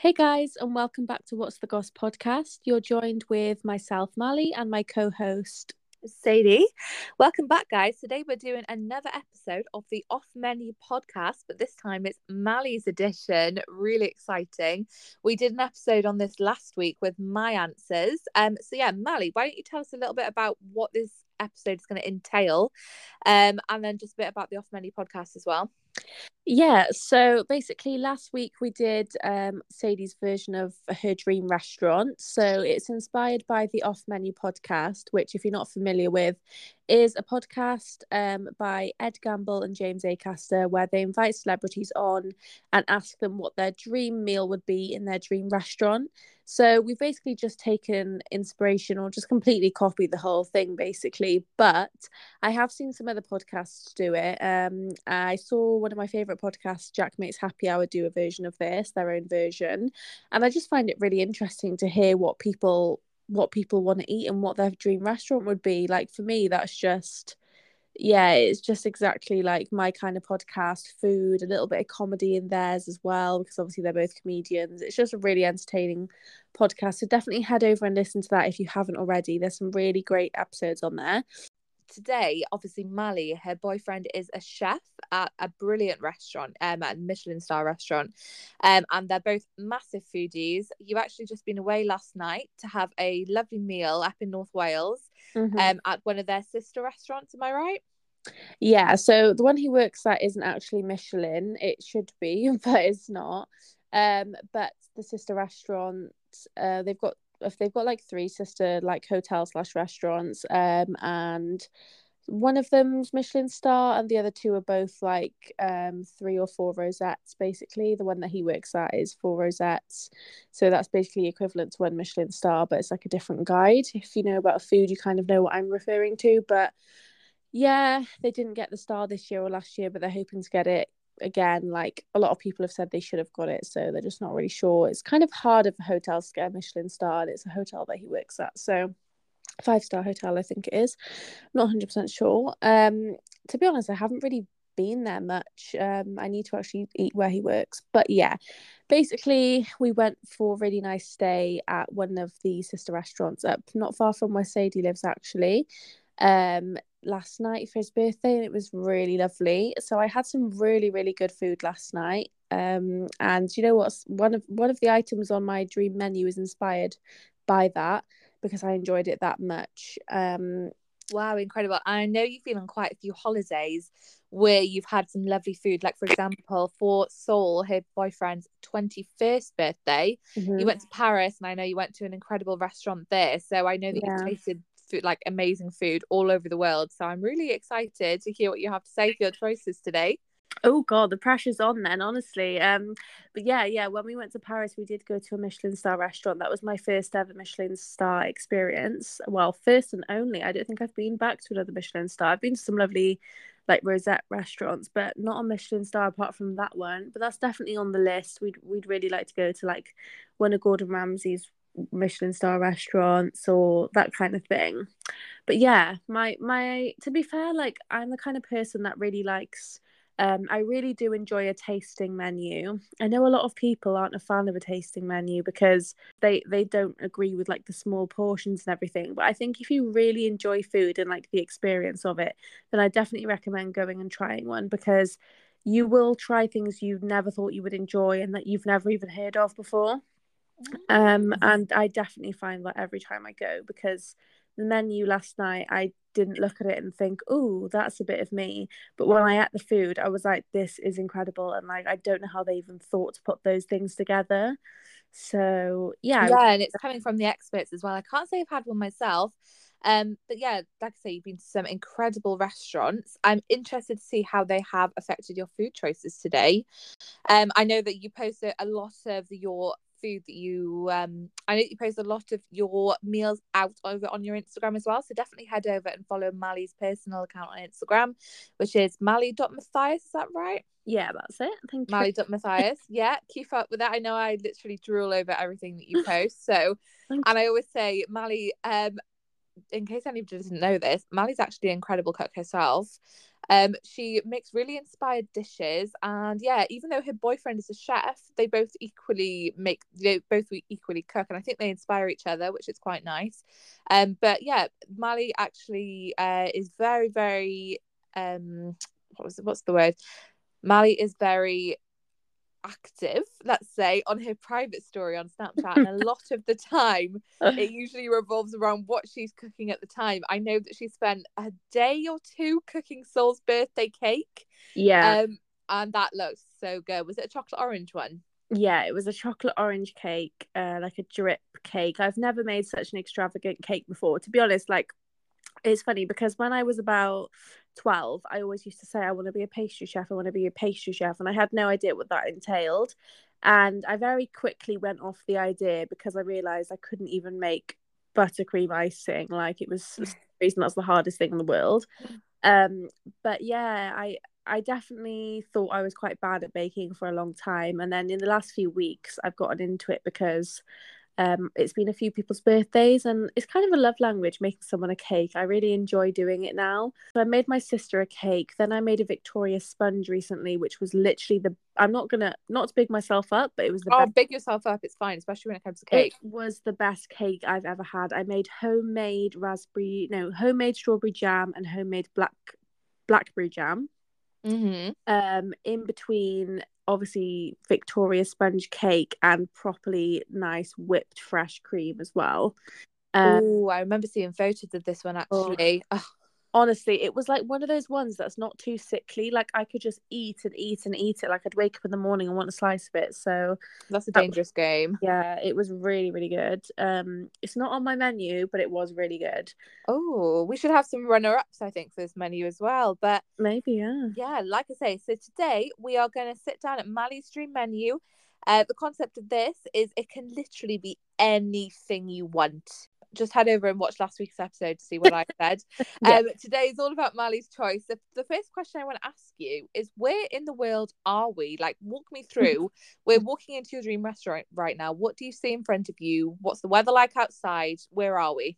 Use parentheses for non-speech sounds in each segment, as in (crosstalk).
Hey guys, and welcome back to What's the Goss podcast. You're joined with myself, Mali, and my co host, Sadie. Welcome back, guys. Today we're doing another episode of the Off Menu podcast, but this time it's Mali's edition. Really exciting. We did an episode on this last week with my answers. Um, so yeah, Mali, why don't you tell us a little bit about what this episode is going to entail, um, and then just a bit about the Off Menu podcast as well. Yeah, so basically last week we did um, Sadie's version of her dream restaurant. So it's inspired by the Off Menu podcast, which, if you're not familiar with, is a podcast um, by Ed Gamble and James Acaster where they invite celebrities on and ask them what their dream meal would be in their dream restaurant. So we've basically just taken inspiration or just completely copied the whole thing, basically. But I have seen some other podcasts do it. Um, I saw one of my favorite podcasts, Jack Makes Happy Hour, do a version of this, their own version, and I just find it really interesting to hear what people what people want to eat and what their dream restaurant would be. Like for me, that's just yeah, it's just exactly like my kind of podcast, food, a little bit of comedy in theirs as well, because obviously they're both comedians. It's just a really entertaining podcast. So definitely head over and listen to that if you haven't already. There's some really great episodes on there today, obviously, Mali, her boyfriend is a chef at a brilliant restaurant, um, at a Michelin star restaurant. Um, and they're both massive foodies. You've actually just been away last night to have a lovely meal up in North Wales mm-hmm. um, at one of their sister restaurants. Am I right? Yeah, so the one he works at isn't actually Michelin. It should be, (laughs) but it's not. Um, but the sister restaurant, uh, they've got if they've got like three sister like hotel slash restaurants um and one of them's Michelin star and the other two are both like um three or four rosettes basically. The one that he works at is four rosettes. So that's basically equivalent to one Michelin star but it's like a different guide. If you know about food you kind of know what I'm referring to. But yeah they didn't get the star this year or last year but they're hoping to get it again, like a lot of people have said they should have got it, so they're just not really sure. It's kind of harder for hotels to get a Michelin star, and it's a hotel that he works at, so five star hotel, I think it is. I'm not 100 percent sure. Um, to be honest, I haven't really been there much. Um, I need to actually eat where he works, but yeah, basically we went for a really nice stay at one of the sister restaurants up not far from where Sadie lives actually. Um, last night for his birthday and it was really lovely. So I had some really really good food last night. Um and you know what's one of one of the items on my dream menu is inspired by that because I enjoyed it that much. Um wow, incredible. I know you've been on quite a few holidays where you've had some lovely food. Like for example, for Saul, her boyfriend's 21st birthday, mm-hmm. you went to Paris and I know you went to an incredible restaurant there. So I know that yeah. you've tasted food, like amazing food all over the world. So I'm really excited to hear what you have to say for your choices today. Oh god, the pressure's on then, honestly. Um, but yeah, yeah. When we went to Paris, we did go to a Michelin star restaurant. That was my first ever Michelin star experience. Well, first and only. I don't think I've been back to another Michelin star. I've been to some lovely, like rosette restaurants, but not a Michelin star apart from that one. But that's definitely on the list. We'd we'd really like to go to like one of Gordon Ramsay's Michelin star restaurants or that kind of thing. But yeah, my my to be fair, like I'm the kind of person that really likes um, I really do enjoy a tasting menu. I know a lot of people aren't a fan of a tasting menu because they they don't agree with like the small portions and everything. But I think if you really enjoy food and like the experience of it, then I definitely recommend going and trying one because you will try things you've never thought you would enjoy and that you've never even heard of before. Um, and I definitely find that every time I go because the menu last night, I didn't look at it and think, "Oh, that's a bit of me." But when I ate the food, I was like, "This is incredible," and like I don't know how they even thought to put those things together. So yeah, yeah, and it's coming from the experts as well. I can't say I've had one myself, um, but yeah, like I say, you've been to some incredible restaurants. I'm interested to see how they have affected your food choices today. Um, I know that you posted a lot of your food that you um I know you post a lot of your meals out over on your Instagram as well. So definitely head over and follow Mali's personal account on Instagram, which is Mali.Matthias, is that right? Yeah, that's it. Thank you. Mali.Matthias. (laughs) yeah, keep up with that. I know I literally drool over everything that you (laughs) post. So and I always say, Mali, um, in case anybody doesn't know this, Mali's actually an incredible cook herself. Um, she makes really inspired dishes, and yeah, even though her boyfriend is a chef, they both equally make they both we equally cook, and I think they inspire each other, which is quite nice. Um, but yeah, Mali actually uh, is very very um what was it, what's the word? Mali is very active, let's say, on her private story on Snapchat. and a (laughs) lot of the time, it (laughs) usually revolves around what she's cooking at the time. I know that she spent a day or two cooking Saul's birthday cake. Yeah. Um, and that looks so good. Was it a chocolate orange one? Yeah, it was a chocolate orange cake, uh, like a drip cake. I've never made such an extravagant cake before. To be honest, like it's funny because when I was about 12, I always used to say, I want to be a pastry chef, I want to be a pastry chef. And I had no idea what that entailed. And I very quickly went off the idea because I realized I couldn't even make buttercream icing. Like it was the (laughs) reason that's the hardest thing in the world. Um, but yeah, I I definitely thought I was quite bad at baking for a long time. And then in the last few weeks, I've gotten into it because um, it's been a few people's birthdays, and it's kind of a love language making someone a cake. I really enjoy doing it now. So I made my sister a cake. Then I made a Victoria sponge recently, which was literally the. I'm not gonna not to big myself up, but it was the. Oh, best. big yourself up. It's fine, especially when it comes to cake. It was the best cake I've ever had. I made homemade raspberry, no, homemade strawberry jam and homemade black blackberry jam. Mm-hmm. Um, in between obviously Victoria sponge cake and properly nice whipped fresh cream as well. Um, oh, I remember seeing photos of this one actually. Oh. Honestly, it was like one of those ones that's not too sickly. Like I could just eat and eat and eat it. Like I'd wake up in the morning and want a slice of it. So that's a dangerous that, game. Yeah, it was really, really good. Um, it's not on my menu, but it was really good. Oh, we should have some runner-ups, I think, for this menu as well. But maybe, yeah. Yeah, like I say, so today we are going to sit down at Mali's Dream Menu. Uh, the concept of this is it can literally be anything you want just head over and watch last week's episode to see what I said. (laughs) yeah. um, today is all about Mali's choice. The, the first question I want to ask you is where in the world are we? Like, walk me (laughs) through. We're walking into your dream restaurant right now. What do you see in front of you? What's the weather like outside? Where are we?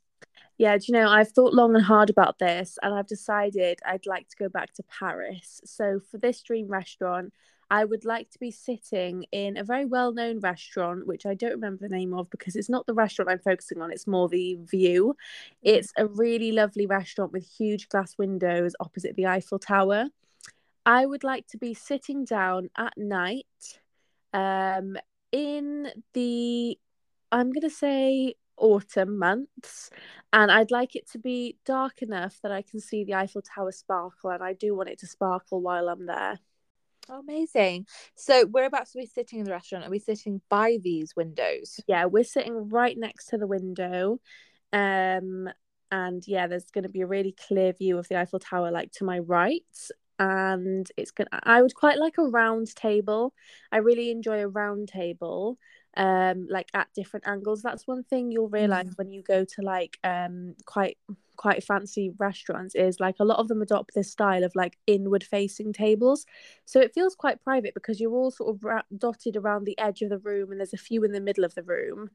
Yeah, do you know, I've thought long and hard about this and I've decided I'd like to go back to Paris. So, for this dream restaurant, I would like to be sitting in a very well known restaurant, which I don't remember the name of because it's not the restaurant I'm focusing on, it's more the view. It's a really lovely restaurant with huge glass windows opposite the Eiffel Tower. I would like to be sitting down at night um, in the, I'm going to say, autumn months and I'd like it to be dark enough that I can see the Eiffel Tower sparkle and I do want it to sparkle while I'm there. Amazing. So whereabouts are we sitting in the restaurant? Are we sitting by these windows? Yeah, we're sitting right next to the window. Um and yeah, there's going to be a really clear view of the Eiffel Tower like to my right and it's going to I would quite like a round table. I really enjoy a round table um like at different angles that's one thing you'll realize mm. when you go to like um quite quite fancy restaurants is like a lot of them adopt this style of like inward facing tables. So it feels quite private because you're all sort of ra- dotted around the edge of the room and there's a few in the middle of the room.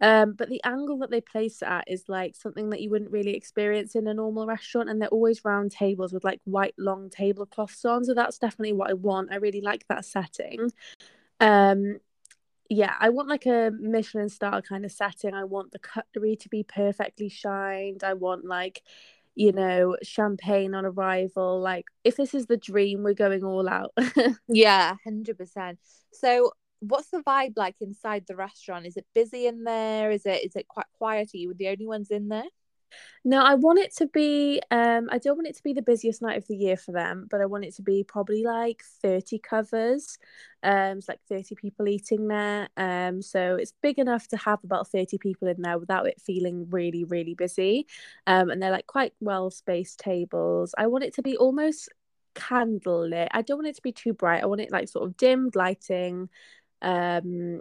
Um but the angle that they place it at is like something that you wouldn't really experience in a normal restaurant and they're always round tables with like white long tablecloths on. So that's definitely what i want. I really like that setting. Um yeah, I want like a Michelin star kind of setting. I want the cutlery to be perfectly shined. I want like, you know, champagne on arrival. Like, if this is the dream, we're going all out. (laughs) yeah, 100%. So, what's the vibe like inside the restaurant? Is it busy in there? Is it is it quite quiet? Are you the only ones in there? No, I want it to be um I don't want it to be the busiest night of the year for them, but I want it to be probably like 30 covers. Um it's like 30 people eating there. Um so it's big enough to have about 30 people in there without it feeling really really busy. Um and they're like quite well spaced tables. I want it to be almost candle lit. I don't want it to be too bright. I want it like sort of dimmed lighting. Um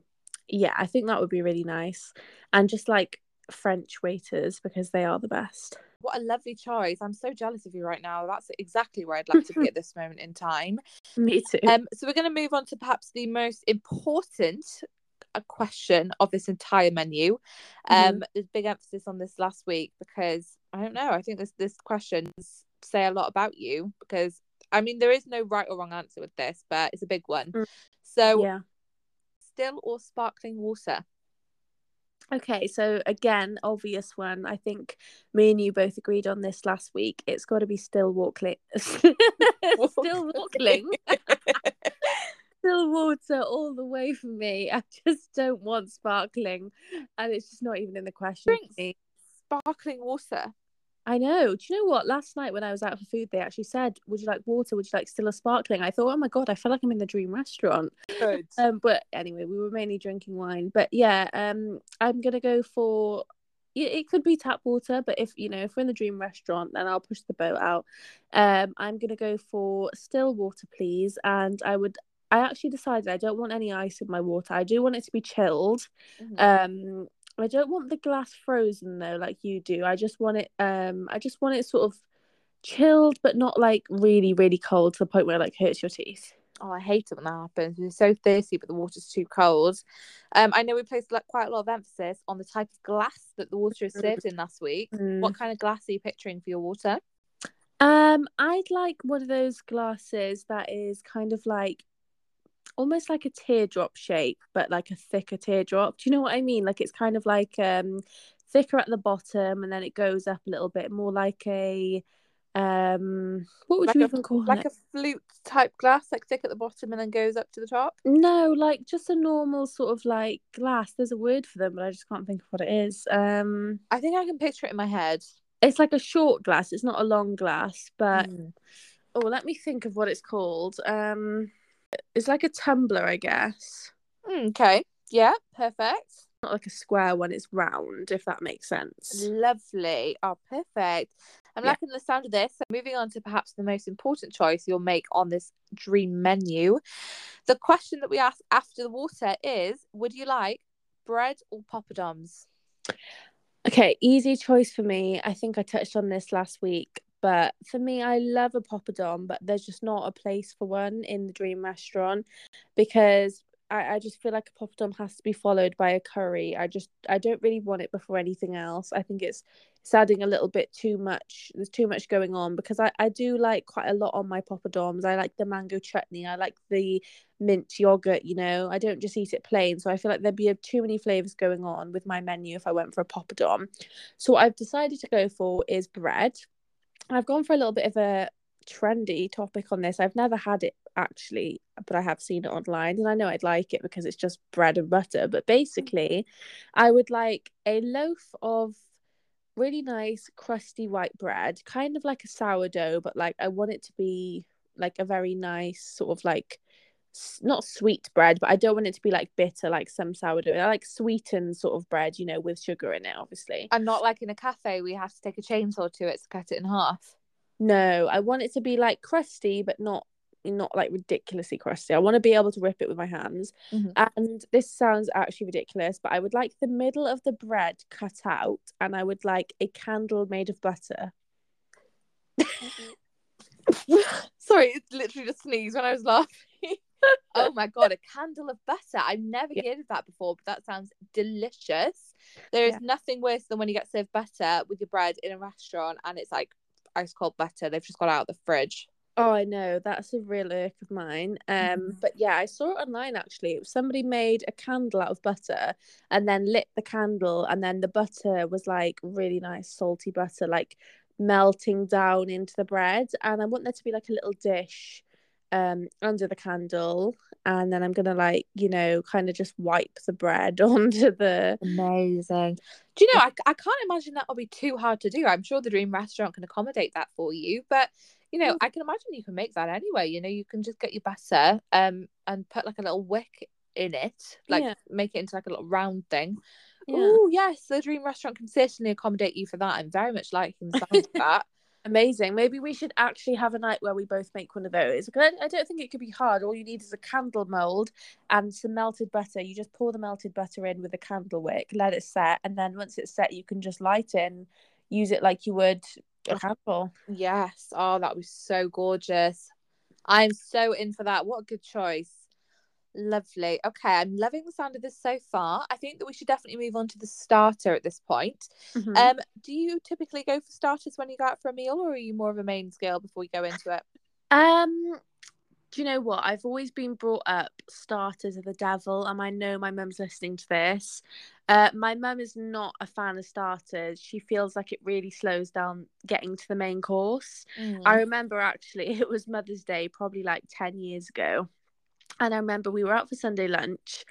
yeah, I think that would be really nice. And just like French waiters because they are the best. What a lovely choice. I'm so jealous of you right now. That's exactly where I'd like to be at (laughs) this moment in time. Me too. Um, so we're going to move on to perhaps the most important uh, question of this entire menu. Um, mm-hmm. There's big emphasis on this last week because I don't know. I think this this questions say a lot about you because I mean, there is no right or wrong answer with this, but it's a big one. Mm. So, Yeah. still or sparkling water? Okay, so again, obvious one. I think me and you both agreed on this last week. It's got to be still walkling. (laughs) still walkling. (laughs) still water all the way for me. I just don't want sparkling, and it's just not even in the question. me. Sparkling water. I know. Do you know what? Last night when I was out for food, they actually said, "Would you like water? Would you like still a sparkling?" I thought, "Oh my god, I feel like I'm in the dream restaurant." Good. (laughs) Um, but anyway, we were mainly drinking wine. But yeah, um, I'm gonna go for. It could be tap water, but if you know if we're in the dream restaurant, then I'll push the boat out. Um, I'm gonna go for still water, please. And I would. I actually decided I don't want any ice in my water. I do want it to be chilled. Mhm. Um, I don't want the glass frozen though, like you do. I just want it. Um, I just want it sort of chilled, but not like really, really cold to the point where it like hurts your teeth. Oh, I hate it when that happens. We're so thirsty, but the water's too cold. Um, I know we placed like quite a lot of emphasis on the type of glass that the water is Mm. served in last week. What kind of glass are you picturing for your water? Um, I'd like one of those glasses that is kind of like almost like a teardrop shape, but like a thicker teardrop. Do you know what I mean? Like it's kind of like um thicker at the bottom and then it goes up a little bit more like a um what would Like you a- even call Like it? a flute type glass, like thick at the bottom and then goes up to the top. No, like just a normal sort of like glass. There's a word for them, but I just can't think of what it is. Um I think I can picture it in my head. it's like a short glass. It's not a long glass, but Mm. oh, let me think of what it's called. Um it's like a tumbler, I guess. Mm, okay. Yeah, perfect. not like a square one, it's round, if that makes sense. Lovely. Oh, perfect. I'm Yeah. liking the sound of this. So moving on to perhaps the most important choice you'll make on this dream menu. The question that we ask after the water is Would you like bread or poppadoms? Okay, easy choice for me. I think I touched on this last week, but for me, I love a poppadom, but there's just not a place for one in the dream restaurant because I, I just feel like a poppadom has to be followed by a curry. I just I don't really want it before anything else. I think it's it's adding a little bit too much. There's too much going on because I, I do like quite a lot on my poppadoms. I like the mango chutney. I like the mint yogurt, you know. I don't just eat it plain. So I feel like there'd be too many flavors going on with my menu if I went for a poppadom. So what I've decided to go for is bread. I've gone for a little bit of a trendy topic on this. I've never had it actually, but I have seen it online and I know I'd like it because it's just bread and butter. But basically, I would like a loaf of really nice crusty white bread, kind of like a sourdough, but like I want it to be like a very nice sort of like not sweet bread, but I don't want it to be like bitter like some sourdough. I like sweetened sort of bread, you know, with sugar in it, obviously. And not like in a cafe, we have to take a chainsaw to it to cut it in half. No, I want it to be like crusty, but not not like ridiculously crusty. I want to be able to rip it with my hands. Mhm. And this sounds actually ridiculous, but I would like the middle of the bread cut out, and I would like a candle made of butter. (laughs) Sorry, it literally just sneezed when I was laughing. Oh my god, a candle of butter. I've never Yeah. heard of that before, but that sounds delicious. There is Yeah. nothing worse than when you get served butter with your bread in a restaurant and it's like ice cold butter. They've just got out of the fridge. Oh, I know that's a real irk of mine. Um, Mhm. but yeah, I saw it online actually. Somebody made a candle out of butter and then lit the candle, and then the butter was like really nice salty butter, like melting down into the bread. And I want there to be like a little dish um under the candle, and then I'm gonna like you know kind of just wipe the bread (laughs) onto the. Amazing. Do you know, I, I can't imagine that will be too hard to do. I'm sure the Dream Restaurant can accommodate that for you, but you know. I can imagine you can make that anyway. You know, you can just get your butter um and put like a little wick in it, like Yeah. make it into like a little round thing. Yeah. Oh yes, the Dream Restaurant can certainly accommodate you for that. I'm very much liking the sound of (laughs) that. Amazing. Maybe we should actually have a night where we both make one of those. Because I, I don't think it could be hard. All you need is a candle mold and some melted butter. You just pour the melted butter in with a candle wick, let it set, and then once it's set, you can just light it and use it like you would a Oh. candle. Yes. Oh, that was so gorgeous. I'm so in for that. What a good choice. Lovely. Okay, I'm loving the sound of this so far. I think that we should definitely move on to the starter at this point. Mhm. Um, do you typically go for starters when you go out for a meal, or are you more of a main scale before you go into it? Um, do you know what? I've always been brought up starters are the devil, and I know my mum's listening to this. Uh, my mum is not a fan of starters. She feels like it really slows down getting to the main course. Mm. I remember actually, (laughs) it was Mother's Day, probably like 10 years ago. And I remember we were out for Sunday lunch,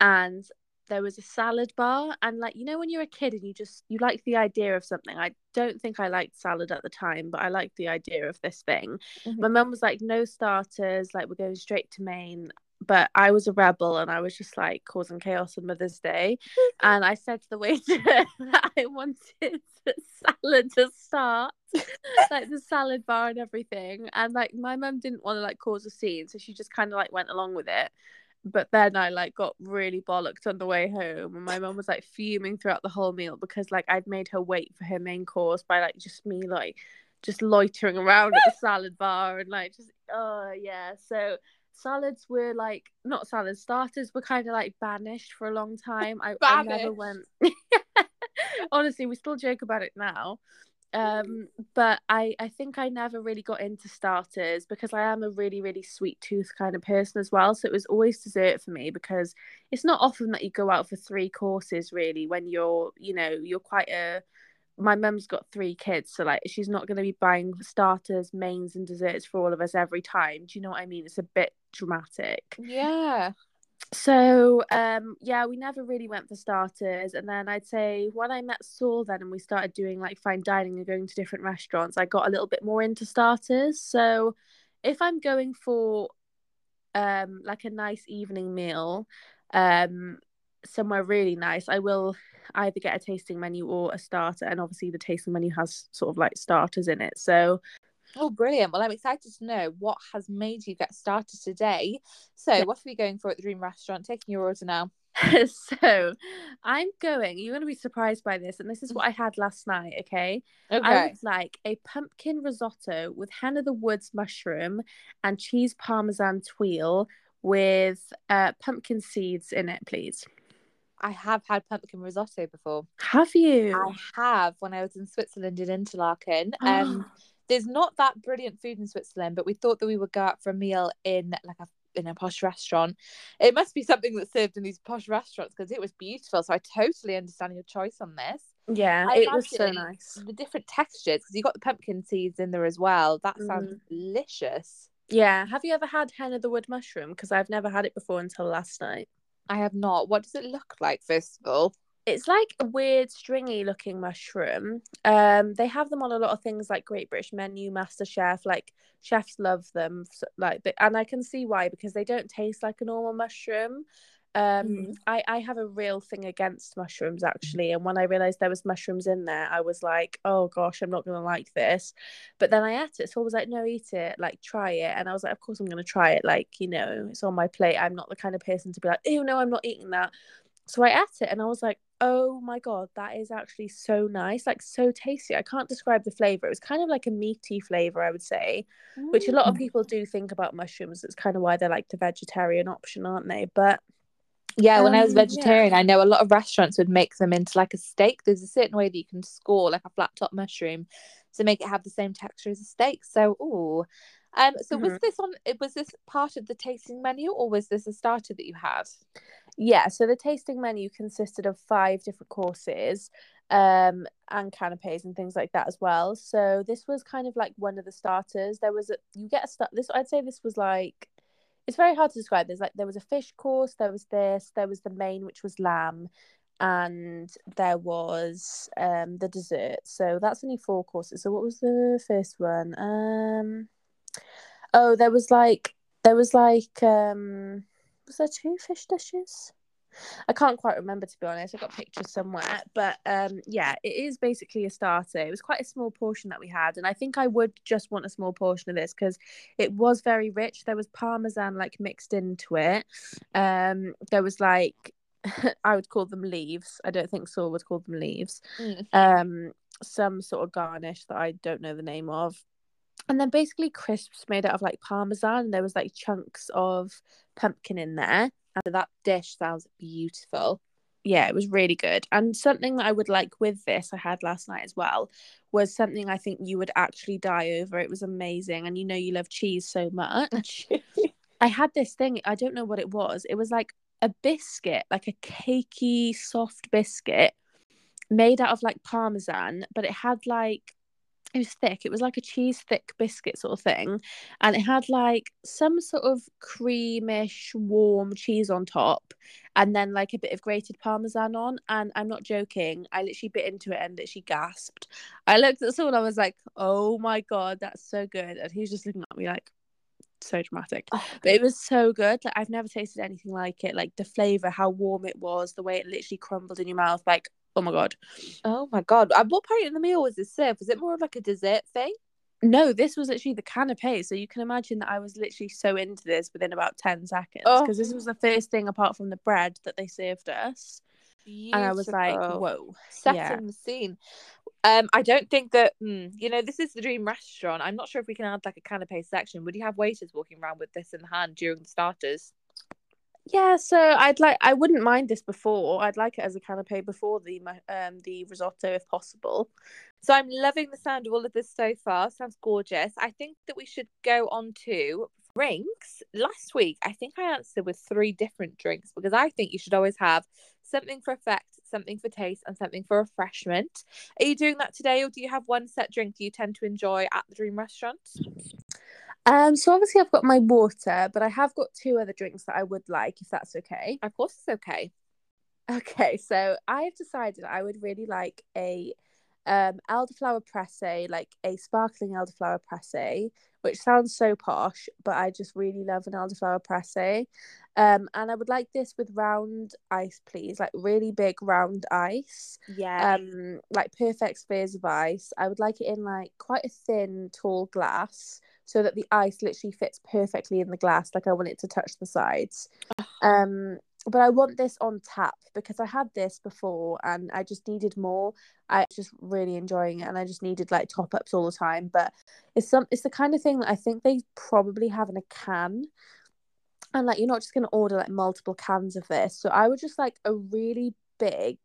and there was a salad bar and like you know when you're a kid and you just you like the idea of something. I don't think i liked salad at the time but i liked the idea of this thing. Mhm. my mum was like no starters like we're going straight to main but i was a rebel and i was just like causing chaos on mother's day. (laughs) And i said to the waiter (laughs) that i wanted the salad to start (laughs) like the salad bar and everything. And like my mum didn't want to like cause a scene so she just kind of like went along with it. But then I like got really bollocked on the way home, and my mum was like fuming throughout the whole meal because like I'd made her wait for her main course by like just me like just loitering around at the salad bar and like just oh yeah. So salads were like not salads starters were kind of like banished for a long time. I, I never went. (laughs) Honestly, we still joke about it now. Um but i i think i never really got into starters because i am a really really sweet tooth kind of person as well. So it was always dessert for me because it's not often that you go out for three courses really when you're you know you're quite a my mum's got three kids so like she's not going to be buying starters mains and desserts for all of us every time. Do you know what i mean? It's a bit dramatic. Yeah. so um yeah we never really went for starters. And then i'd say when i met saul then and we started doing like fine dining and going to different restaurants i got a little bit more into starters. So if i'm going for um like a nice evening meal um somewhere really nice i will either get a tasting menu or a starter. And obviously the tasting menu has sort of like starters in it. So Oh, brilliant. Well, I'm excited to know what has made you get started today. So, Yeah. what are we going for at the Dream Restaurant? Taking your order now. (laughs) so i'm going you're going to be surprised by this and this is what i had last night okay okay. I would like a pumpkin risotto with hen of the woods mushroom and cheese parmesan tuile with uh, pumpkin seeds in it, please. I have had pumpkin risotto before. Have you? I have when I was in Switzerland in Interlaken. Um, there's not that brilliant food in Switzerland, but we thought that we would go out for a meal in like a in a posh restaurant. It must be something that's served in these posh restaurants because it was beautiful. So I totally understand your choice on this. yeah, I it was so nice. The different textures because you got the pumpkin seeds in there as well. That sounds Mm. delicious. Yeah. Have you ever had hen of the wood mushroom? Because I've never had it before until last night. I have not. What does it look like, first of all? It's like a weird stringy looking mushroom. Um, they have them on a lot of things like Great British Menu, MasterChef. Like chefs love them. so- Like, they, and I can see why because they don't taste like a normal mushroom. Um, Mhm. I I have a real thing against mushrooms actually, and when I realized there was mushrooms in there, I was like, oh gosh, I'm not gonna like this. But then I ate it, so I was like, no, eat it, like try it, and I was like, of course I'm gonna try it. Like you know, it's on my plate. I'm not the kind of person to be like, oh no, I'm not eating that. So I ate it and I was like, oh my God, that is actually so nice, like so tasty. I can't describe the flavor. It was kind of like a meaty flavor, I would say, which a lot of Mm. people do think about mushrooms. It's kind of why they're like the vegetarian option, aren't they? But Yeah, when I was Um, yeah. vegetarian, I know a lot of restaurants would make them into like a steak. There's a certain way that you can score like a flat top mushroom to make it have the same texture as a steak. So, ooh. Um, so was Mhm. this on was this part of the tasting menu or was this a starter that you had? Yeah, so the tasting menu consisted of five different courses um and canapes and things like that as well. So this was kind of like one of the starters. There was a you get a start this i'd say this was like it's very hard to describe. There's like there was a fish course there was this there was the main which was lamb and there was um the dessert. So that's only four courses. So what was the first one? Um oh there was like there was like um was there two fish dishes I can't quite remember to be honest. I got pictures somewhere, but um, yeah, it is basically a starter. It was quite a small portion that we had, and I think I would just want a small portion of this because it was very rich. There was parmesan like mixed into it. Um, there was like (laughs) I would call them leaves. I don't think Saul would call them leaves. Mm. Um, some sort of garnish that I don't know the name of. And then basically crisps made out of like parmesan. And there was like chunks of pumpkin in there. So that dish sounds beautiful. yeah, it was really good. And something that I would like with this, I had last night as well, was something I think you would actually die over. It was amazing. And you know, you love cheese so much. (laughs) I had this thing, I don't know what it was. It was like a biscuit, like a cakey, soft biscuit made out of like parmesan, but it had like it was thick. It was like a cheese thick biscuit sort of thing. And it had like some sort of creamish, warm cheese on top and then like a bit of grated parmesan on. And I'm not joking, I literally bit into it and literally gasped. I looked at someone, I was like, oh my God, that's so good. And he was just looking at me like, so dramatic. Oh. (sighs) But it was so good. Like I've never tasted anything like it. Like the flavor, how warm it was, the way it literally crumbled in your mouth. Like Oh my god. Oh my god. At what point in the meal was this served? Was it more of like a dessert thing? No, this was literally the canapé. So you can imagine that I was literally so into this within about 10 seconds because oh. this was the first thing apart from the bread that they served us. Beautiful. And I was like, whoa. Setting yeah. the scene. Um, I don't think that, mm, you know, this is the dream restaurant. I'm not sure if we can add like a canapé section. Would you have waiters walking around with this in hand during the starters? Yeah, so I'd like I wouldn't mind this before. I'd like it as a canapé before the um the risotto if possible. So I'm loving the sound of all of this so far. Sounds gorgeous. I think that we should go on to drinks. Last week, I think I answered with three different drinks because I think you should always have something for effect, something for taste, and something for refreshment. Are you doing that today, or do you have one set drink you tend to enjoy at the Dream Restaurant? Um, so obviously I've got my water, but I have got two other drinks that I would like, if that's okay. Of course, it's okay. Okay, so I've decided I would really like a um elderflower presse, like a sparkling elderflower presse, which sounds so posh, but I just really love an elderflower presse. Um, and I would like this with round ice, please, like really big round ice. Yeah. Um, like perfect spheres of ice. I would like it in like quite a thin, tall glass so that the ice literally fits perfectly in the glass. Like I want it to touch the sides. (sighs) um, but I want this on tap because I had this before and I just needed more. I was just really enjoying it and I just needed like top ups all the time. But it's some it's the kind of thing that I think they probably have in a can. And like you're not just gonna order like multiple cans of this. So I would just like a really big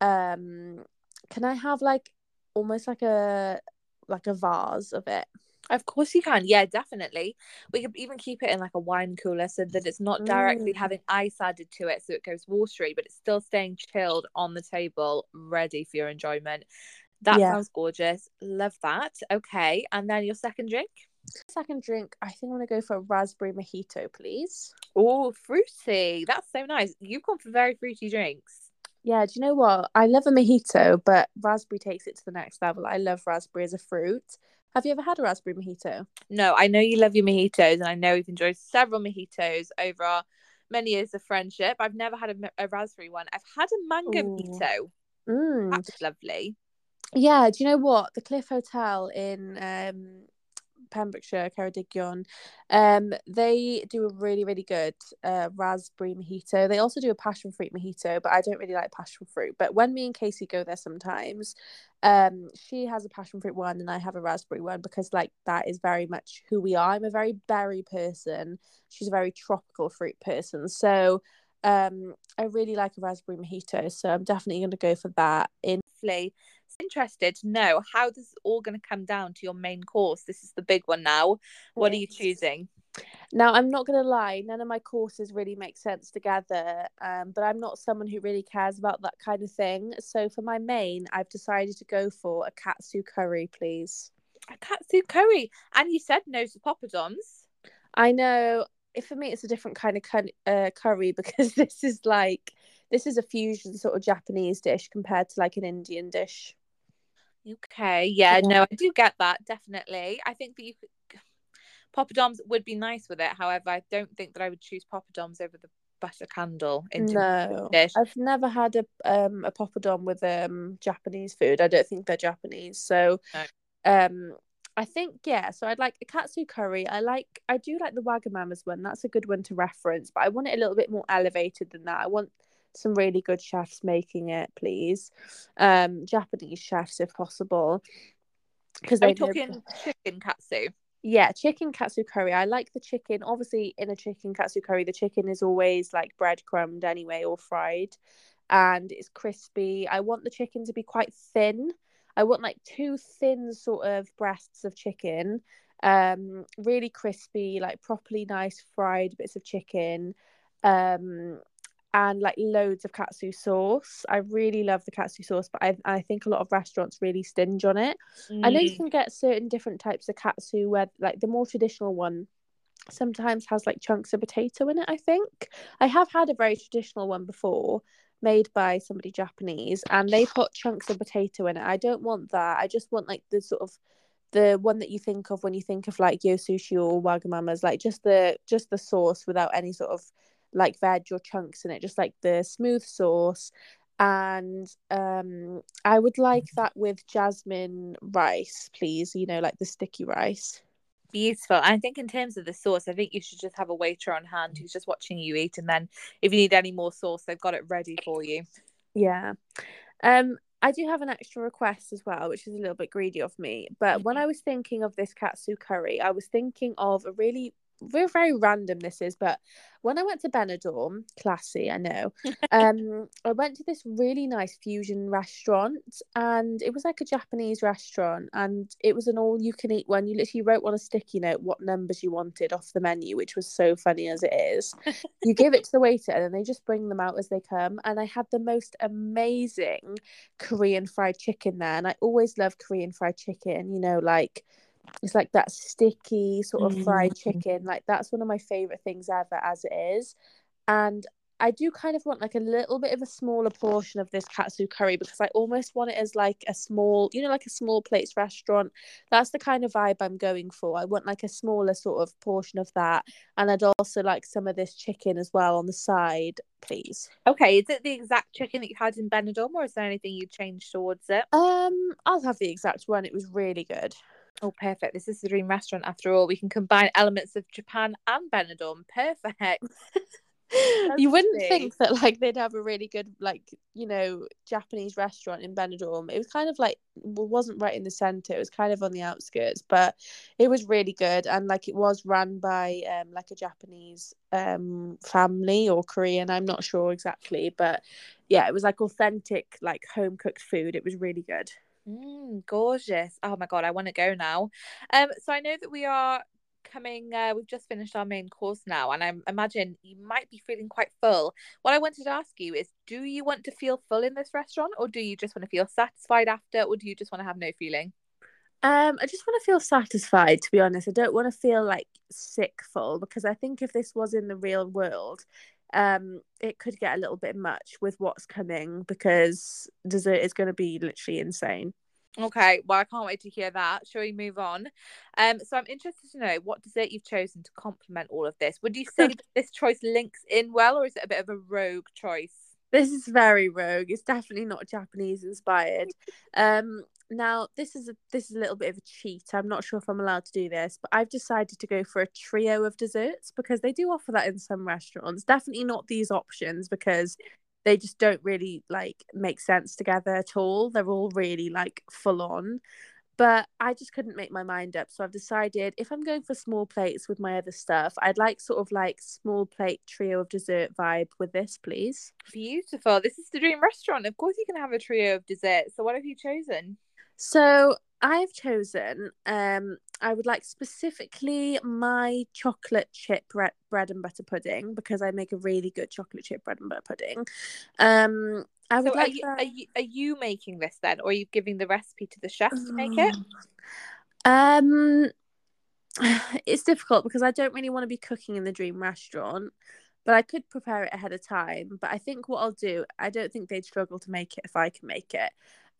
um can I have like almost like a like a vase of it? Of course you can. Yeah, definitely. We could even keep it in like a wine cooler so that it's not directly mm. having ice added to it so it goes watery, but it's still staying chilled on the table, ready for your enjoyment. That yeah. sounds gorgeous. Love that. Okay. And then your second drink? Second drink, I think I'm gonna go for a raspberry mojito, please. Oh, fruity. That's so nice. You've gone for very fruity drinks. Yeah, do you know what? I love a mojito, but raspberry takes it to the next level. I love raspberry as a fruit. Have you ever had a raspberry mojito? No, I know you love your mojitos, and I know we've enjoyed several mojitos over our many years of friendship. I've never had a, a raspberry one. I've had a mango Ooh. mojito. Mm. That's lovely. Yeah, do you know what? The Cliff Hotel in um, Pembrokeshire, Ceredigion. Um, they do a really, really good uh, raspberry mojito. They also do a passion fruit mojito, but I don't really like passion fruit. But when me and Casey go there sometimes, um, she has a passion fruit one and I have a raspberry one because like that is very much who we are. I'm a very berry person. She's a very tropical fruit person. So um, I really like a raspberry mojito. So I'm definitely going to go for that. In interested to know how this is all going to come down to your main course. This is the big one now. What yes. are you choosing? Now, I'm not going to lie, none of my courses really make sense together, um, but I'm not someone who really cares about that kind of thing. So, for my main, I've decided to go for a katsu curry, please. A katsu curry? And you said no to poppadoms. I know. If for me, it's a different kind of uh, curry (laughs) because this is like this is a fusion sort of Japanese dish compared to like an Indian dish. Okay, yeah, yeah. no, I do get that definitely. I think that you could poppadoms would be nice with it. However, I don't think that I would choose poppadoms over the butter candle no, dish. I've never had a um a poppadom with um Japanese food. I don't think they're Japanese. So no. um I think yeah, so I'd like a katsu curry. I like I do like the Wagamama's one. That's a good one to reference, but I want it a little bit more elevated than that. I want some really good chefs making it, please. Um, Japanese chefs if possible. Because they're talking chicken katsu. Yeah, chicken katsu curry. I like the chicken. Obviously, in a chicken katsu curry, the chicken is always like breadcrumbed anyway or fried. and it's crispy. I want the chicken to be quite thin. I want like two thin sort of breasts of chicken, um, really crispy, like properly nice fried bits of chicken, um, and like loads of katsu sauce. I really love the katsu sauce, but I I think a lot of restaurants really stinge on it. Mm. I know you mm. can get certain different types of katsu where like the more traditional one sometimes has like chunks of potato in it, I think. I have had a very traditional one before made by somebody Japanese and they put chunks of potato in it. I don't want that. I just want like the sort of the one that you think of when you think of like yo sushi or wagamamas, like just the just the sauce without any sort of like veg or chunks in it, just like the smooth sauce. And um I would like that with jasmine rice, please, you know, like the sticky rice. Beautiful. I think in terms of the sauce, I think you should just have a waiter on hand who's just watching you eat, and then if you need any more sauce, they've got it ready for you. Yeah. Um, I do have an extra request as well, which is a little bit greedy of me. But when mm-hmm. I was thinking of this katsu curry, I was thinking of a really very very random this is but when i went to benidorm classy i know (laughs) um i went to this really nice fusion restaurant and it was like a japanese restaurant and it was an all you can eat one. You literally wrote on a sticky note what numbers you wanted off the menu which was so funny as it is. You give it to the waiter and then they just bring them out as they come and i had the most amazing korean fried chicken there and i always love korean fried chicken you know like it's like that sticky sort of fried mm. chicken like that's one of my favorite things ever as it is and I do kind of want like a little bit of a smaller portion of this katsu curry because I almost want it as like a small, you know, like a small plates restaurant. That's the kind of vibe I'm going for. I want like a smaller sort of portion of that. And I'd also like some of this chicken as well on the side, please. Okay. Is it the exact chicken that you had in Benidorm or is there anything you changed towards it? Um, I'll have the exact one. It was really good. Oh, perfect. This is the dream restaurant after all. We can combine elements of Japan and Benidorm. Perfect. (laughs) you wouldn't think that like they'd have a really good like you know Japanese restaurant in Benidorm. It was kind of like wasn't right in the center. It was kind of on the outskirts, but it was really good and like it was run by um like a Japanese um family or Korean. I'm not sure exactly, but yeah, it was like authentic like home cooked food. It was really good. Mm, gorgeous. Oh my god, I want to go now. Um, so I know that we are coming uh, we've just finished our main course now and i imagine you might be feeling quite full what i wanted to ask you is do you want to feel full in this restaurant or do you just want to feel satisfied after or do you just want to have no feeling um i just want to feel satisfied to be honest i don't want to feel like sick full because i think if this was in the real world um it could get a little bit much with what's coming because dessert is going to be literally insane. Okay well i can't wait to hear that. Shall we move on? Um so i'm interested to know what dessert you've chosen to complement all of this. Would you say (laughs) this choice links in well or is it a bit of a rogue choice this is very rogue. It's definitely not japanese inspired. (laughs) Um now this is a this is a little bit of a cheat. I'm not sure if i'm allowed to do this but i've decided to go for a trio of desserts because they do offer that in some restaurants. Definitely not these options because they just don't really like make sense together at all. They're all really like full on but I just couldn't make my mind up. So I've decided if I'm going for small plates with my other stuff, I'd like sort of like small plate trio of dessert vibe with this, please. Beautiful. This is the dream restaurant. Of course, you can have a trio of dessert. So, what have you chosen? So I've chosen um I would like specifically my chocolate chip bread, bread and butter pudding because I make a really good chocolate chip bread and butter pudding. Um I would so like are, you, are you are you making this then or are you giving the recipe to the chef to make it? Um (sighs) it's difficult because I don't really want to be cooking in the dream restaurant but I could prepare it ahead of time. But I think what I'll do, I don't think they'd struggle to make it if I can make it.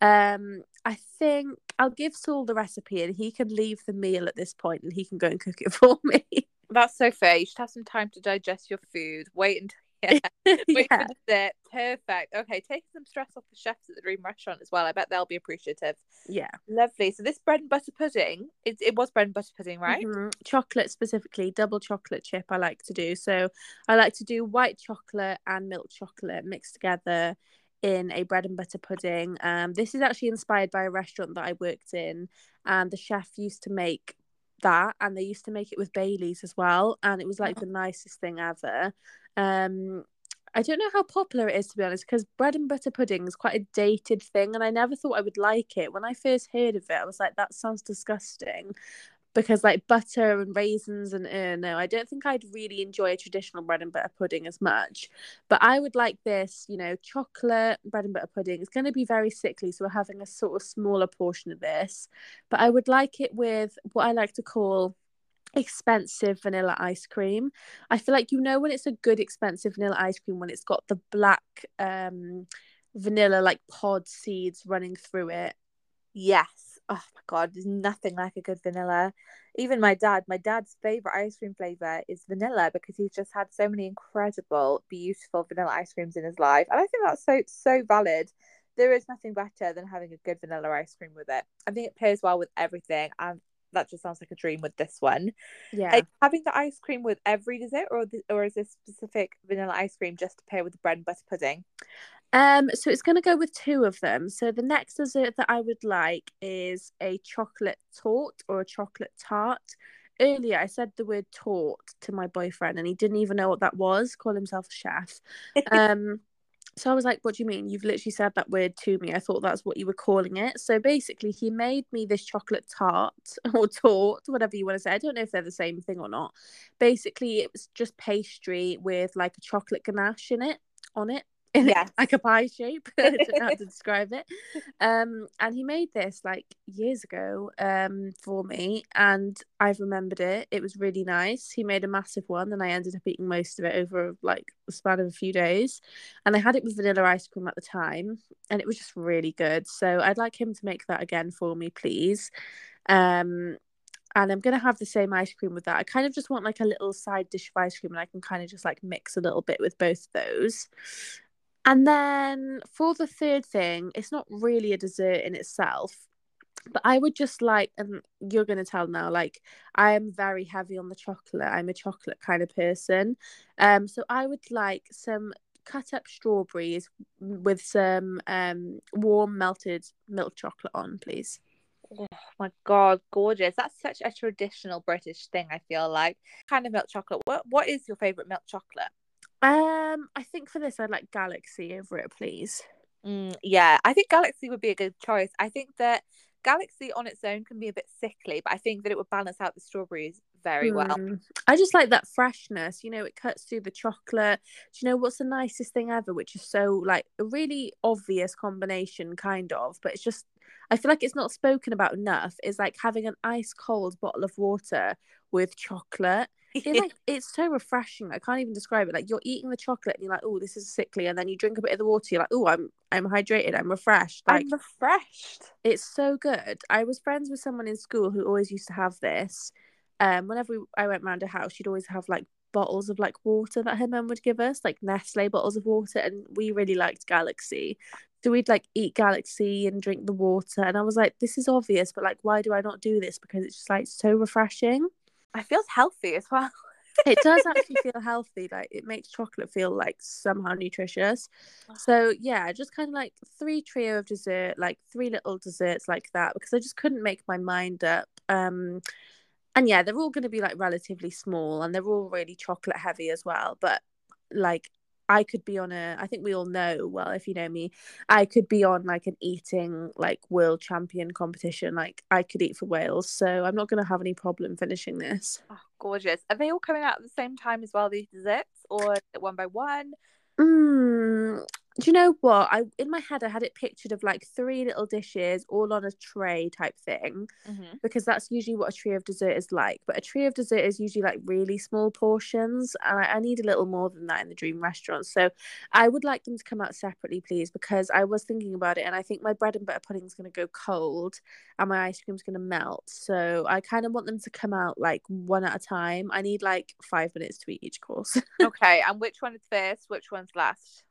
Um, I think I'll give Saul the recipe and he can leave the meal at this point and he can go and cook it (laughs) for me. That's so fair. You should have some time to digest your food. Wait until (laughs) yeah. (laughs) Wait yeah. for dessert. Perfect. Okay, take some stress off the chefs at the Dream Restaurant as well. I bet they'll be appreciative. Yeah. Lovely. So this bread and butter pudding, it, it was bread and butter pudding, right? Mm-hmm. Chocolate specifically, double chocolate chip I like to do. So I like to do white chocolate and milk chocolate mixed together in a bread and butter pudding. Um, this is actually inspired by a restaurant that I worked in, and the chef used to make that, and they used to make it with Bailey's as well, and it was like the nicest thing ever. Um, I don't know how popular it is to be honest, because bread and butter pudding is quite a dated thing, and I never thought I would like it. When I first heard of it, I was like, that sounds disgusting. Because like butter and raisins and uh, no, I don't think I'd really enjoy a traditional bread and butter pudding as much. But I would like this, you know, chocolate bread and butter pudding. It's going to be very sickly, so we're having a sort of smaller portion of this. But I would like it with what I like to call expensive vanilla ice cream. I feel like you know when it's a good expensive vanilla ice cream when it's got the black um vanilla like pod seeds running through it. Yes. Oh my god, there's nothing like a good vanilla. Even my dad, my dad's favorite ice cream flavor is vanilla because he's just had so many incredible, beautiful vanilla ice creams in his life. And I think that's so so valid. There is nothing better than having a good vanilla ice cream with it. I think it pairs well with everything and that just sounds like a dream with this one. Yeah. having the ice cream with every dessert, or the, or is this specific vanilla ice cream just to pair with the bread and butter pudding? Um, so it's going to go with two of them. So the next dessert that I would like is a chocolate torte or a chocolate tart. Earlier, I said the word torte to my boyfriend, and he didn't even know what that was. Call himself a chef. (laughs) Um, so I was like, what do you mean? You've literally said that word to me. I thought that's what you were calling it. So basically, he made me this chocolate tart (laughs) or torte, whatever you want to say. I don't know if they're the same thing or not. Basically, it was just pastry with like a chocolate ganache in it, on it yeah. like a pie shape (laughs) i don't know how to (laughs) describe it. Um and he made this like years ago um for me and i've remembered it. It was really nice. He made a massive one and i ended up eating most of it over like the span of a few days. And i had it with vanilla ice cream at the time and it was just really good. So i'd like him to make that again for me please. Um and I'm gonna have the same ice cream with that. I kind of just want like a little side dish of ice cream, and I can kind of just like mix a little bit with both those. And then for the third thing, it's not really a dessert in itself, but I would just like, and you're going to tell now, like, I am very heavy on the chocolate. I'm a chocolate kind of person. Um, so I would like some cut up strawberries with some um warm melted milk chocolate on, please. Oh my god, gorgeous! That's such a traditional British thing. I feel like kind of milk chocolate. What What is your favorite milk chocolate? Um, I think for this, I'd like Galaxy over it, please. Mm, yeah, I think Galaxy would be a good choice. I think that Galaxy on its own can be a bit sickly, but I think that it would balance out the strawberries very mm. well. I just like that freshness. You know, it cuts through the chocolate. Do you know what's the nicest thing ever? Which is so like a really obvious combination, kind of, but it's just I feel like it's not spoken about enough. Is like having an ice cold bottle of water with chocolate it's like it's so refreshing. I can't even describe it. Like you're eating the chocolate and you're like, oh, this is sickly, and then you drink a bit of the water. You're like, oh, I'm I'm hydrated. I'm refreshed. Like, I'm refreshed. It's so good. I was friends with someone in school who always used to have this. Um, whenever we, I went round a house, she'd always have like bottles of like water that her mum would give us, like Nestle bottles of water, and we really liked Galaxy. So we'd like eat Galaxy and drink the water, and I was like, this is obvious, but like, why do I not do this? Because it's just like so refreshing. It feels healthy as well. it does (laughs) actually feel healthy. Like it makes chocolate feel like somehow nutritious. So yeah, just kind of like three trio of dessert, like three little desserts like that, because I just couldn't make my mind up. Um, and yeah, they're all going to be like relatively small, and they're all really chocolate heavy as well. But like I could be on a I think we all know well if you know me I could be on like an eating like world champion competition like I could eat for Wales so I'm not going to have any problem finishing this. Oh, gorgeous. Are they all coming out at the same time as well these desserts or one by one? Mm, do you know what? I in my head i had it pictured of like three little dishes all on a tray type thing mm-hmm. because that's usually what a tray of dessert is like but a tray of dessert is usually like really small portions and I, I, need a little more than that in the dream restaurant so i would like them to come out separately please because i was thinking about it and i think my bread and butter pudding is going to go cold and my ice cream is going to melt so i kind of want them to come out like one at a time. I need like five minutes to eat each course. (laughs) Okay and which one is first? Which one's last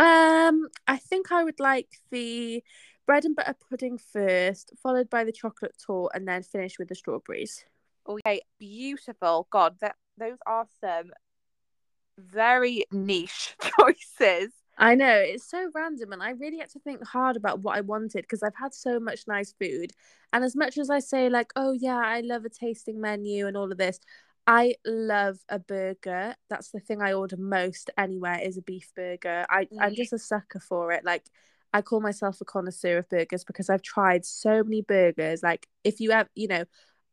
um, I think I would like the bread and butter pudding first, followed by the chocolate torte, and then finish with the strawberries. Okay, beautiful. God, that those are some very niche (laughs) choices. I know it's so random, and I really had to think hard about what I wanted because I've had so much nice food. And as much as I say, like, oh yeah, I love a tasting menu and all of this, I love a burger. That's the thing I order most anywhere is a beef burger. I, Mm. I'm just a sucker for it. Like I call myself a connoisseur of burgers because I've tried so many burgers. Like if you have, you know,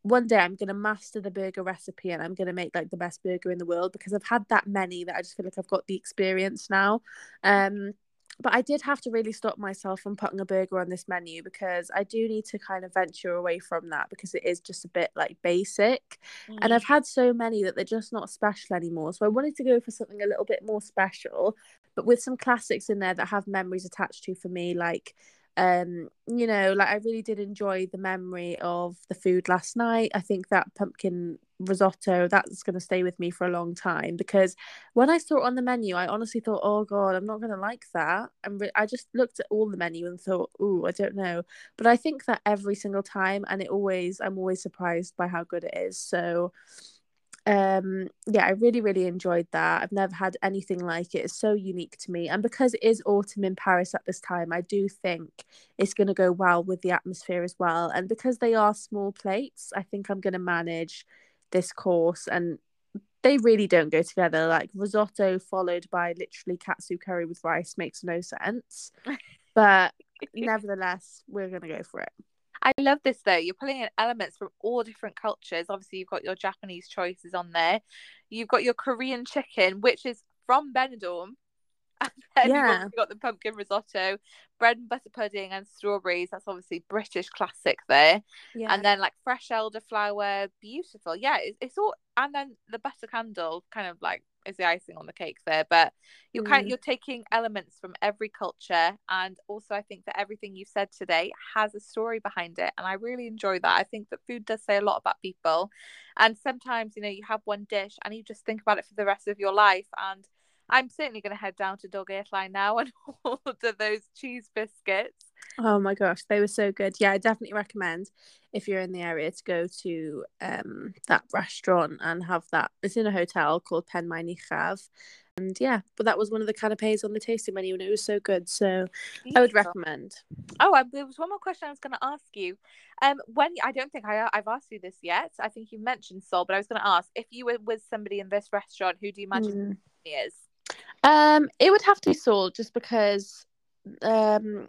one day I'm gonna master the burger recipe and I'm gonna make like the best burger in the world because I've had that many that I just feel like I've got the experience now. Um but I did have to really stop myself from putting a burger on this menu because I do need to kind of venture away from that because it is just a bit like basic. And mm. I've had so many that they're just not special anymore. So I wanted to go for something a little bit more special, but with some classics in there that have memories attached to for me, like um you know like i really did enjoy the memory of the food last night. I think that pumpkin risotto that's going to stay with me for a long time because when i saw it on the menu i honestly thought oh god i'm not going to like that. And re- i just looked at all the menu and thought oh i don't know. But i think that every single time and it always i'm always surprised by how good it is. So um yeah i really really enjoyed that. I've never had anything like it. It's so unique to me. And because it is autumn in paris at this time i do think it's going to go well with the atmosphere as well. And because they are small plates i think i'm going to manage this course. And they really don't go together. Like risotto followed by literally katsu curry with rice makes no sense. (laughs) But nevertheless we're going to go for it I love this though. You're pulling in elements from all different cultures. Obviously, you've got your Japanese choices on there. You've got your Korean chicken, which is from Benidorm. (laughs) And then Yeah. you've got the pumpkin risotto, bread and butter pudding, and strawberries. That's obviously British classic there. yeah And then like fresh elderflower, beautiful. Yeah, it's, it's all. And then the butter candle kind of like is the icing on the cake there. But you're kind Mm. you're taking elements from every culture, and also I think that everything you've said today has a story behind it, and I really enjoy that. I think that food does say a lot about people, and sometimes you know you have one dish and you just think about it for the rest of your life. And I'm certainly going to head down to Dog Line now (laughs) and order those cheese biscuits. Oh my gosh, they were so good. Yeah, I definitely recommend if you're in the area to go to um that restaurant and have that. It's in a hotel called Pen Mai Nichav. And yeah, but that was one of the canapes on the tasting menu and it was so good. So I would recommend. Oh, um, there was one more question I was going to ask you. Um, when I don't think I I've asked you this yet. I think you mentioned Saul, but I was going to ask if you were with somebody in this restaurant, who do you imagine Mm. is? Um, it would have to be Saul just because um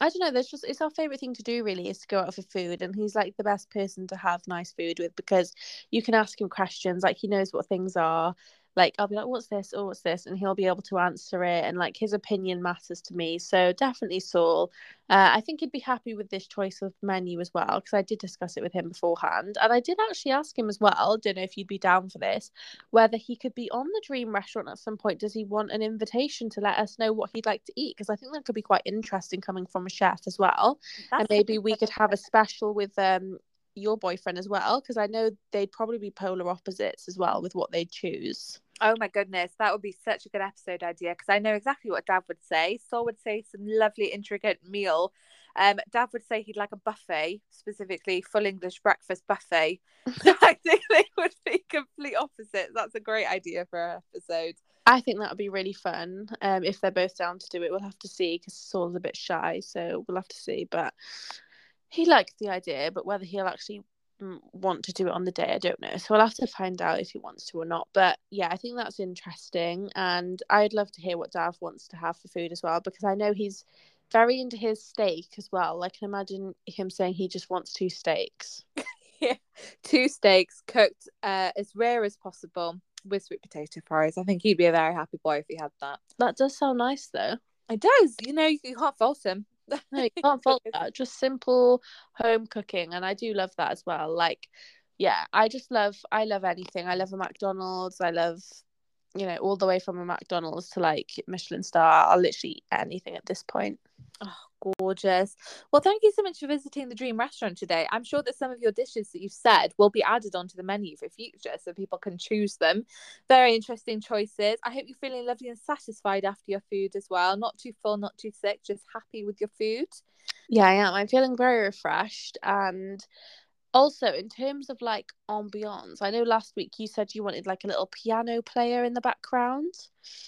I don't know, there's just it's our favourite thing to do really is to go out for food and he's like the best person to have nice food with because you can ask him questions, like he knows what things are. Like I'll be like, What's this? Oh, what's this? And he'll be able to answer it and like his opinion matters to me. So definitely Saul. Uh, I think he'd be happy with this choice of menu as well, because I did discuss it with him beforehand. And I did actually ask him as well, don't know if you'd be down for this, whether he could be on the dream restaurant at some point does he want an invitation to let us know what he'd like to eat because i think that could be quite interesting coming from a chef as well and maybe we could have a special with um your boyfriend as well because i know they'd probably be polar opposites as well with what they'd choose Oh my goodness, that would be such a good episode idea because I know exactly what Dad would say. Saul would say some lovely, intricate meal. Um, Dad would say he'd like a buffet, specifically full English breakfast buffet. So (laughs) I think they would be complete opposites. That's a great idea for an episode. i think that would be really fun um if they're both down to do it we'll have to see because saul's a bit shy so we'll have to see but he liked the idea but whether he'll actually mm, want to do it on the day i don't know so i'll have to find out if he wants to or not but yeah i think that's interesting and i'd love to hear what dav wants to have for food as well because i know he's very into his steak as well i can imagine him saying he just wants two steaks (laughs) Yeah, two steaks cooked uh, as rare as possible with sweet potato fries. I think he'd be a very happy boy if he had that. that does sound nice though It does. You know, you can't fault him. No, you (laughs) can't fault that. Just simple home cooking, and I do love that as well. Like, yeah, I just love. I love anything. I love a McDonald's. I love, you know, all the way from a McDonald's to like Michelin star. I'll literally eat anything at this point. Oh, gorgeous. Well, thank you so much for visiting the Dream Restaurant today. I'm sure that some of your dishes that you've said will be added onto the menu for future so people can choose them. Very interesting choices. I hope you're feeling lovely and satisfied after your food as well. Not too full, not too sick, just happy with your food. Yeah, I am. I'm feeling very refreshed, and also in terms of like ambiance. I know last week you said you wanted like a little piano player in the background.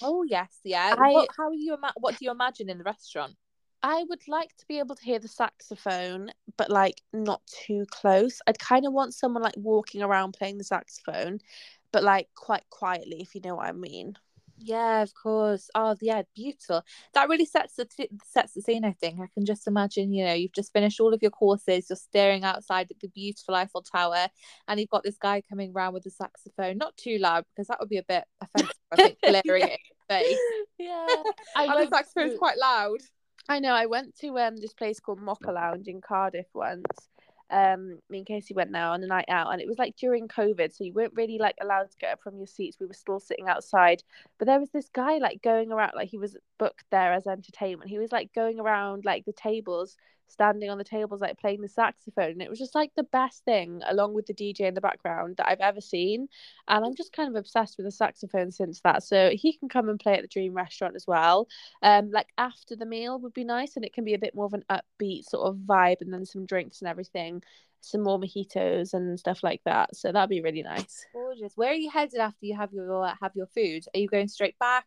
Oh, yes. Yeah. I- What, how are you ima- what do you imagine in the restaurant? I would like to be able to hear the saxophone, but like not too close. I'd kind of want someone like walking around playing the saxophone, but like quite quietly, if you know what I mean. Yeah, of course. Oh, yeah, beautiful. That really sets the t- sets the scene. I think I can just imagine. You know, you've just finished all of your courses. You're staring outside at the beautiful Eiffel Tower, and you've got this guy coming around with a saxophone. Not too loud because that would be a bit offensive. I think blaring (laughs) yeah. your face. (laughs) Yeah, (laughs) I and the saxophone's to... quite loud. I know. I went to um this place called Mocha Lounge in Cardiff once, um me and Casey went there on a night out and it was like during COVID so you weren't really like allowed to get up from your seats we were still sitting outside but there was this guy like going around like he was booked there as entertainment he was like going around like the tables standing on the tables like playing the saxophone and it was just like the best thing along with the DJ in the background that I've ever seen and I'm just kind of obsessed with the saxophone since that so he can come and play at the Dream restaurant as well. Um like after the meal would be nice and it can be a bit more of an upbeat sort of vibe and then some drinks and everything some more mojitos and stuff like that so that'd be really nice. Gorgeous. Where are you headed after you have your have your food? Are you going straight back?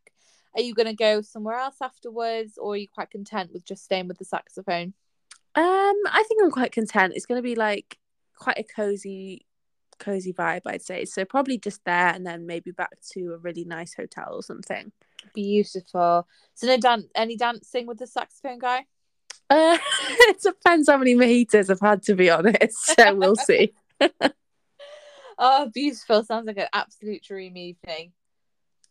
Are you going to go somewhere else afterwards or are you quite content with just staying with the saxophone um, I think I'm quite content. It's going to be like quite a cozy, cozy vibe, I'd say. So probably just there, and then maybe back to a really nice hotel or something. Beautiful. So no dance, any dancing with the saxophone guy? Uh, (laughs) it depends how many mojitos I've had, to be honest. So we'll (laughs) see. oh, beautiful! Sounds like an absolute dream evening.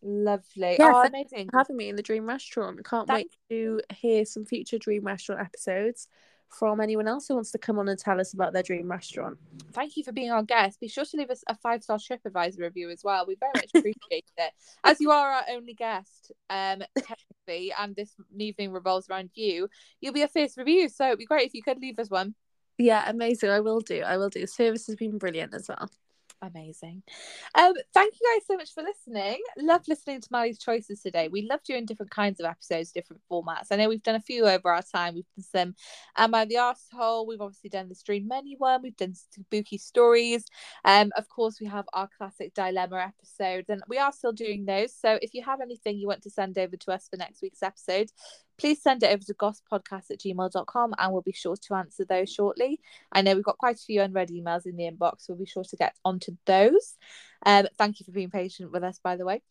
Lovely. Yeah, oh, amazing. having me in the Dream Restaurant. Can't Thank- wait to hear some future Dream Restaurant episodes from anyone else who wants to come on and tell us about their dream restaurant. Thank you for being our guest. Be sure to leave us a five star TripAdvisor review as well. We very much appreciate it. As you are our only guest, um, technically, and this evening revolves around you, you'll be a first review. So it'd be great if you could leave us one. Yeah, amazing. I will do. I will do. The service has been brilliant as well amazing. Um, thank you guys so much for listening. Love listening to Mali's choices today. We love doing different kinds of episodes, different formats. I know we've done a few over our time. We've done some Am I the Arsehole? We've obviously done the Dream Menu one. We've done spooky stories. Um, of course, we have our classic dilemma episodes, and we are still doing those. So if you have anything you want to send over to us for next week's episode, please send it over to gosspodcast at gmail.com and we'll be sure to answer those shortly. I know we've got quite a few unread emails in the inbox. We'll be sure to get onto those. Um, thank you for being patient with us, by the way.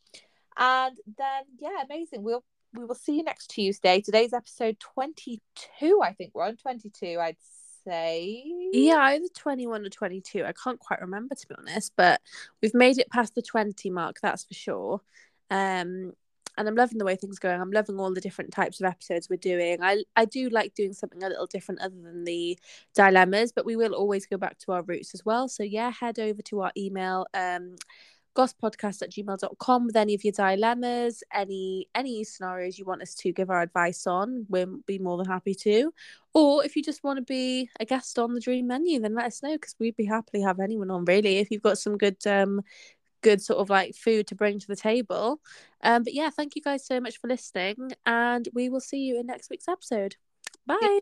And then, yeah, amazing. We'll we will see you next Tuesday. Today's episode 22, I think. We're on 22, I'd say. Yeah, either 21 or 22. I can't quite remember, to be honest, but we've made it past the 20 mark, that's for sure. Um, and I'm loving the way things are going. I'm loving all the different types of episodes we're doing. I I do like doing something a little different other than the dilemmas, but we will always go back to our roots as well. So yeah, head over to our email, um, gosspodcast at gmail.com with any of your dilemmas, any any scenarios you want us to give our advice on. We'll be more than happy to. Or if you just want to be a guest on the dream menu, then let us know because we'd be happily have anyone on really. If you've got some good um good sort of like food to bring to the table. Um, but yeah, thank you guys so much for listening, and we will see you in next week's episode. Bye.